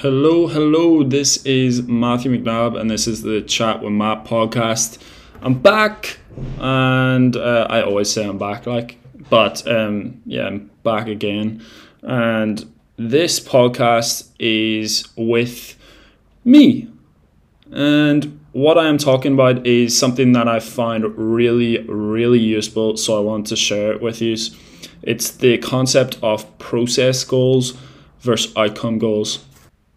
Hello, hello. This is Matthew McNabb, and this is the Chat with Matt podcast. I'm back, and uh, I always say I'm back, like, but um, yeah, I'm back again. And this podcast is with me, and what I am talking about is something that I find really, really useful. So I want to share it with you. It's the concept of process goals versus outcome goals.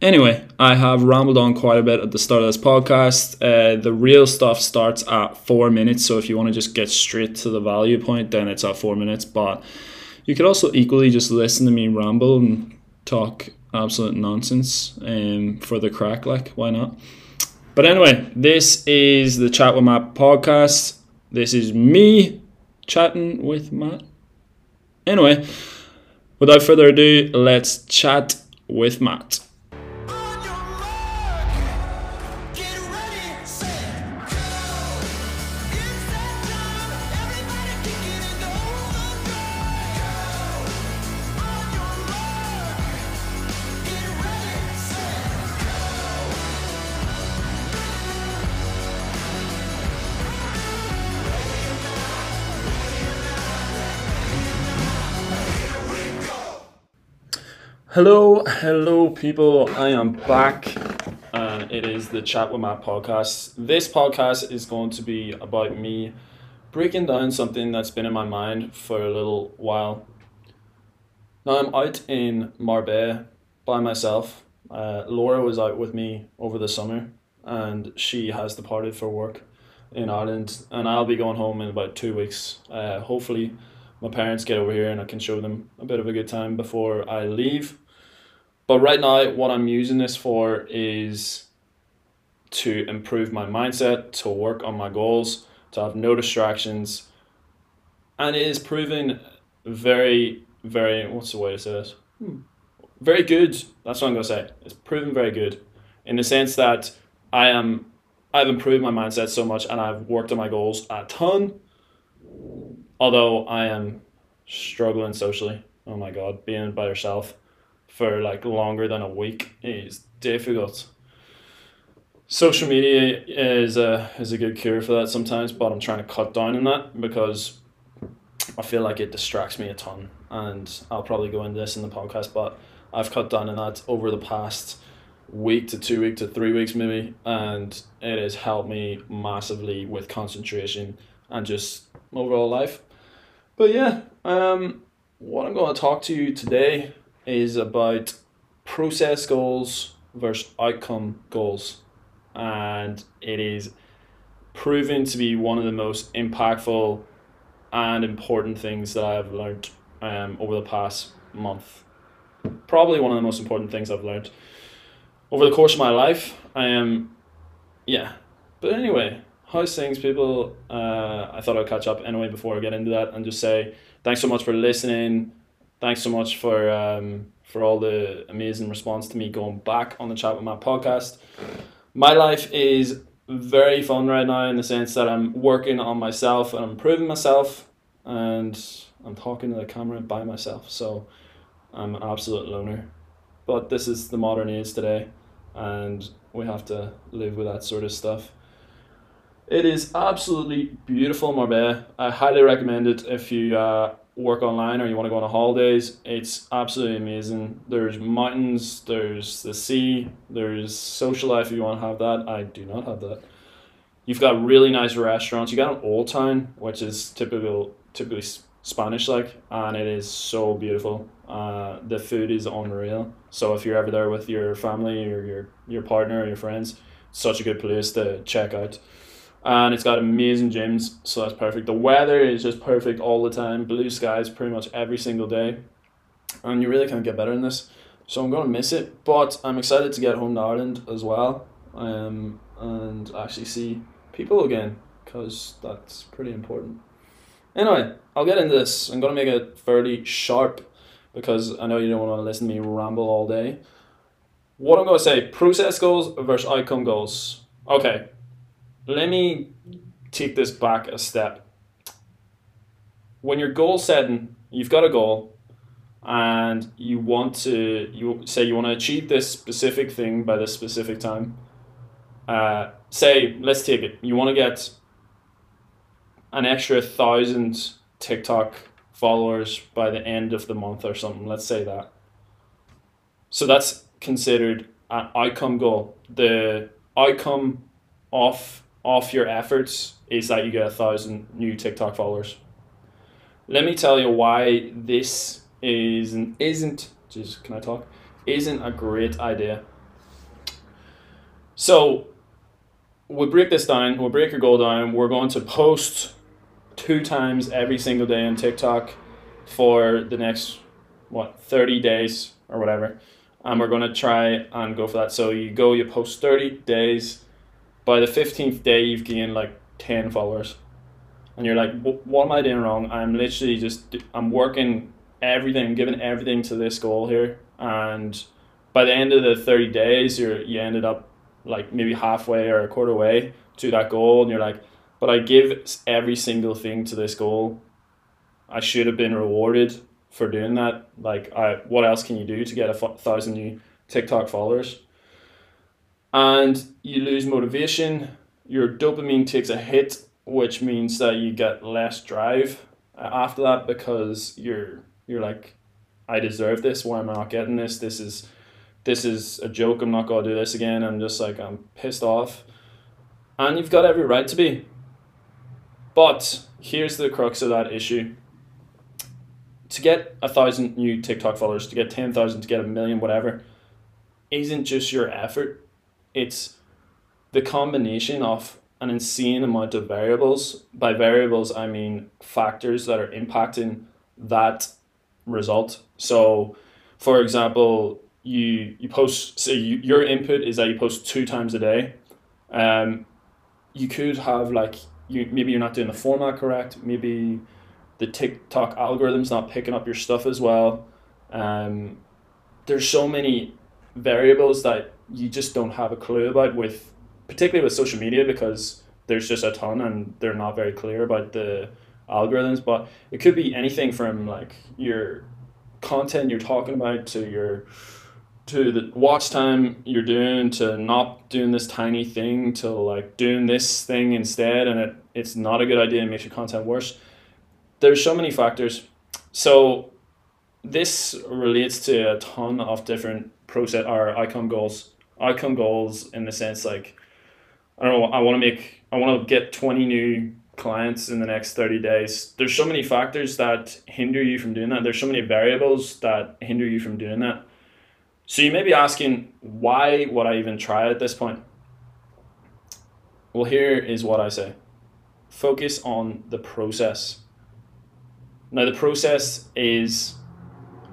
Anyway, I have rambled on quite a bit at the start of this podcast. Uh, the real stuff starts at four minutes, so if you want to just get straight to the value point, then it's at four minutes. But you could also equally just listen to me ramble and talk absolute nonsense um, for the crack, like, why not? But anyway, this is the Chat with Matt podcast. This is me chatting with Matt. Anyway, without further ado, let's chat with Matt. Hello, hello, people. I am back. Uh, it is the Chat with Matt podcast. This podcast is going to be about me breaking down something that's been in my mind for a little while. Now, I'm out in Marbella by myself. Uh, Laura was out with me over the summer, and she has departed for work in Ireland, and I'll be going home in about two weeks. Uh, hopefully, my parents get over here and I can show them a bit of a good time before I leave. But right now, what I'm using this for is to improve my mindset, to work on my goals, to have no distractions. And it is proving very, very, what's the way to say this? Hmm. Very good. That's what I'm going to say. It's proven very good in the sense that I am, I've improved my mindset so much and I've worked on my goals a ton. Although I am struggling socially. Oh my God, being by yourself for like longer than a week is difficult. Social media is a is a good cure for that sometimes, but I'm trying to cut down on that because I feel like it distracts me a ton, and I'll probably go into this in the podcast, but I've cut down on that over the past week to two week to three weeks maybe, and it has helped me massively with concentration and just overall life. But yeah, um, what I'm going to talk to you today is about process goals versus outcome goals. And it is proven to be one of the most impactful and important things that I've learned um, over the past month. Probably one of the most important things I've learned over the course of my life. I am, yeah. But anyway, how's things, people? Uh, I thought I'd catch up anyway before I get into that and just say thanks so much for listening thanks so much for um, for all the amazing response to me going back on the chat with Matt podcast. My life is very fun right now in the sense that I'm working on myself and I'm improving myself and I'm talking to the camera by myself. So I'm an absolute loner. But this is the modern age today and we have to live with that sort of stuff. It is absolutely beautiful Marbella. I highly recommend it if you uh, work online or you want to go on holidays. It's absolutely amazing. There's mountains, there's the sea, there's social life if you want to have that. I do not have that. You've got really nice restaurants. You got an old town, which is typical, typically Spanish like, and it is so beautiful. Uh, the food is unreal. So if you're ever there with your family or your your partner or your friends, such a good place to check out and it's got amazing gyms, so that's perfect. The weather is just perfect all the time. Blue skies pretty much every single day, and you really can't get better than this. So I'm gonna miss it, but I'm excited to get home to Ireland as well, um, and actually see people again, cause that's pretty important. Anyway, I'll get into this. I'm gonna make it fairly sharp, because I know you don't want to listen to me ramble all day. What I'm gonna say: process goals versus outcome goals. Okay, let me take this back a step. When you're goal setting, you've got a goal, and you want to you say you want to achieve this specific thing by this specific time. Uh, say let's take it. You want to get an extra thousand TikTok followers by the end of the month or something. Let's say that. So that's considered an outcome goal. The outcome of of your efforts is that you get a thousand new TikTok followers. Let me tell you why this is isn't just can I talk? Isn't a great idea. So we break this down, we'll break your goal down. We're going to post two times every single day on TikTok for the next what 30 days or whatever. And we're going to try and go for that. So you go, you post 30 days. By the 15th day, you've gained like 10 followers. And you're like, what am I doing wrong? I'm literally just, I'm working everything, giving everything to this goal here. And by the end of the 30 days, you're, you ended up like maybe halfway or a quarter way to that goal. And you're like, but I give every single thing to this goal. I should have been rewarded for doing that. Like, I, what else can you do to get a f- thousand new TikTok followers? And you lose motivation. Your dopamine takes a hit, which means that you get less drive uh, after that because you're you're like, I deserve this. Why am I not getting this? This is this is a joke. I'm not gonna do this again. I'm just like I'm pissed off, and you've got every right to be. But here's the crux of that issue. To get a thousand new TikTok followers, to get ten thousand, to get a million, whatever, isn't just your effort. It's the combination of an insane amount of variables. By variables, I mean factors that are impacting that result. So, for example, you you post say you, your input is that you post two times a day. Um, you could have like you maybe you're not doing the format correct. Maybe the TikTok algorithm's not picking up your stuff as well. Um, there's so many variables that you just don't have a clue about with particularly with social media because there's just a ton and they're not very clear about the algorithms but it could be anything from like your content you're talking about to your to the watch time you're doing to not doing this tiny thing to like doing this thing instead and it, it's not a good idea and makes your content worse. There's so many factors. So this relates to a ton of different process or outcome goals outcome goals in the sense like I don't know I want to make I want to get 20 new clients in the next 30 days. There's so many factors that hinder you from doing that. There's so many variables that hinder you from doing that. So you may be asking why would I even try at this point? Well here is what I say. Focus on the process. Now the process is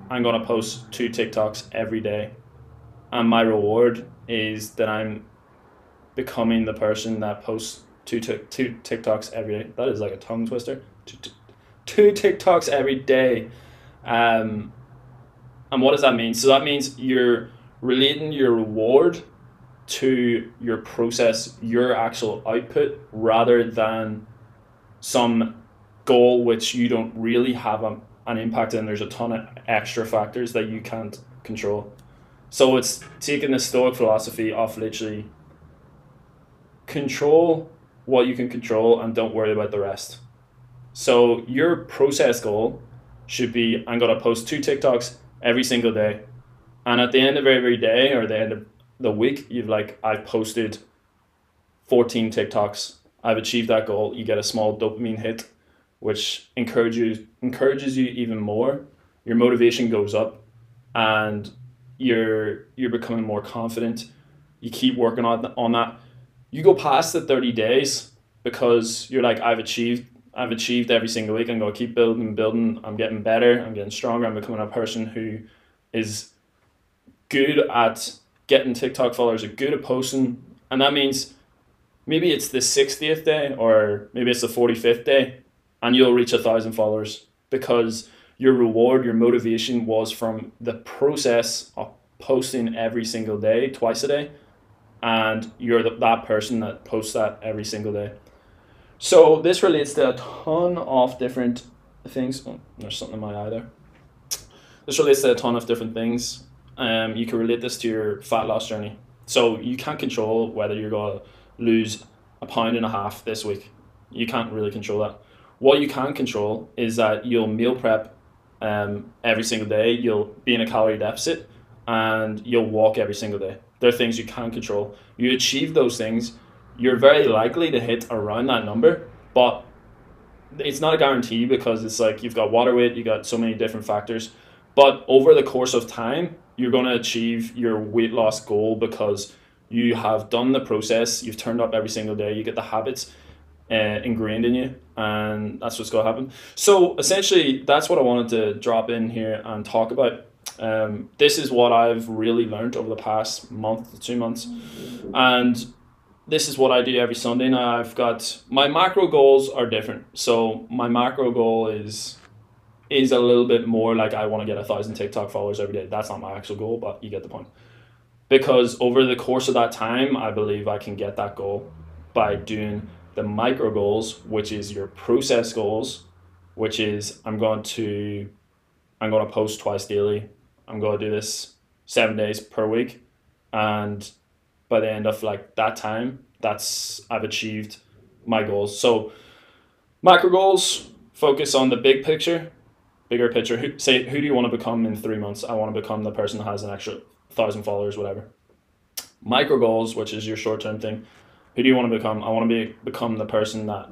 I'm gonna post two TikToks every day, and my reward is that I'm becoming the person that posts two tik two TikToks every day. That is like a tongue twister. Two TikToks every day, um, and what does that mean? So that means you're relating your reward to your process, your actual output, rather than some goal which you don't really have a, an impact in. There's a ton of extra factors that you can't control. So it's taking the Stoic philosophy of literally control what you can control and don't worry about the rest. So your process goal should be I'm gonna post two TikToks every single day. And at the end of every day or the end of the week, you've like I've posted 14 TikToks. I've achieved that goal. You get a small dopamine hit which encourages encourages you even more. Your motivation goes up, and you're you're becoming more confident. You keep working on on that. You go past the thirty days because you're like I've achieved I've achieved every single week. I'm gonna keep building and building. I'm getting better. I'm getting stronger. I'm becoming a person who is good at getting TikTok followers, are good at posting, and that means maybe it's the 60th day or maybe it's the 45th day and you'll reach a thousand followers because your reward, your motivation was from the process of posting every single day, twice a day, and you're the, that person that posts that every single day. So this relates to a ton of different things. Oh, there's something in my eye there. this relates to a ton of different things. Um, you can relate this to your fat loss journey. So you can't control whether you're gonna lose a pound and a half this week. You can't really control that. What you can control is that you'll meal prep um, every single day. You'll be in a calorie deficit, and you'll walk every single day. They're things you can't control. You achieve those things, you're very likely to hit around that number, but it's not a guarantee because it's like you've got water weight, you got so many different factors. But over the course of time, you're going to achieve your weight loss goal because you have done the process, you've turned up every single day, you get the habits uh, ingrained in you, and that's what's going to happen. So essentially, that's what I wanted to drop in here and talk about. Um, this is what I've really learned over the past month to two months, and this is what I do every Sunday now. I've got my macro goals are different. So my macro goal is is a little bit more like I want to get a thousand TikTok followers every day. That's not my actual goal, but you get the point. Because over the course of that time, I believe I can get that goal by doing the micro goals, which is your process goals, which is I'm going to I'm going to post twice daily. I'm going to do this seven days per week, and by the end of like that time, that's I've achieved my goals. So micro goals focus on the big picture, bigger picture. Who, say who do you want to become in three months? I want to become the person that has an extra thousand followers, whatever. Micro goals, which is your short term thing. Who do you want to become? I want to be become the person that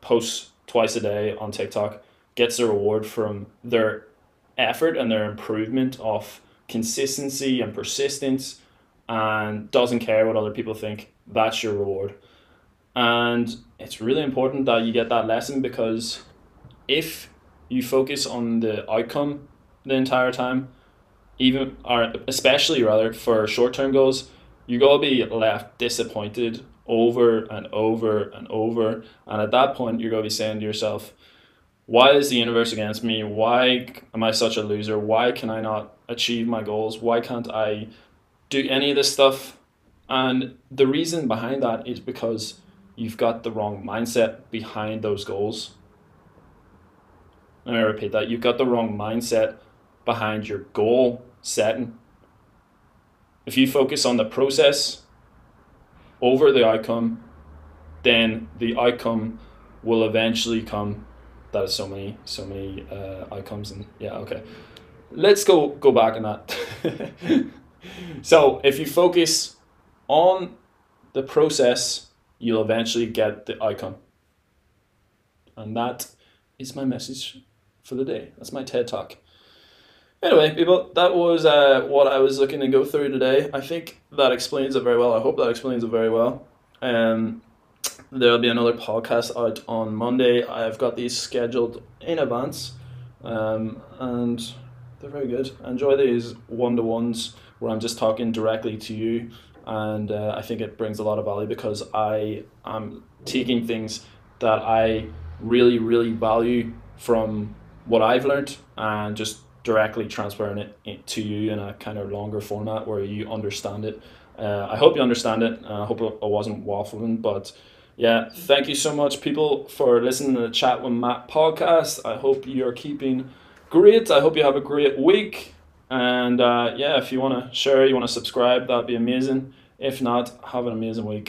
posts twice a day on TikTok, gets a reward from their effort and their improvement of consistency and persistence and doesn't care what other people think. That's your reward. And it's really important that you get that lesson because if you focus on the outcome the entire time, even or especially rather for short term goals, you're gonna be left disappointed over and over and over. And at that point you're gonna be saying to yourself, Why is the universe against me? Why am I such a loser? Why can I not achieve my goals? Why can't I do any of this stuff. And the reason behind that is because you've got the wrong mindset behind those goals. Let me repeat that. You've got the wrong mindset behind your goal setting. If you focus on the process over the outcome, then the outcome will eventually come. That is so many, so many uh, outcomes, and yeah, okay. Let's go go back on that. So if you focus on the process, you'll eventually get the outcome. And that is my message for the day. That's my TED talk. Anyway, people, that was uh, what I was looking to go through today. I think that explains it very well. I hope that explains it very well. Um, there'll be another podcast out on Monday. I've got these scheduled in advance, um, and they're very good. I enjoy these one to ones where I'm just talking directly to you, and uh, I think it brings a lot of value because I am taking things that I really really value from what I've learned and just directly transferring it to you in a kind of longer format where you understand it. Uh, I hope you understand it. Uh, I hope I wasn't waffling, but yeah, thank you so much, people, for listening to the Chat with Matt podcast. I hope you're keeping great. I hope you have a great week. And uh, yeah, if you want to share, you want to subscribe, that'd be amazing. If not, have an amazing week.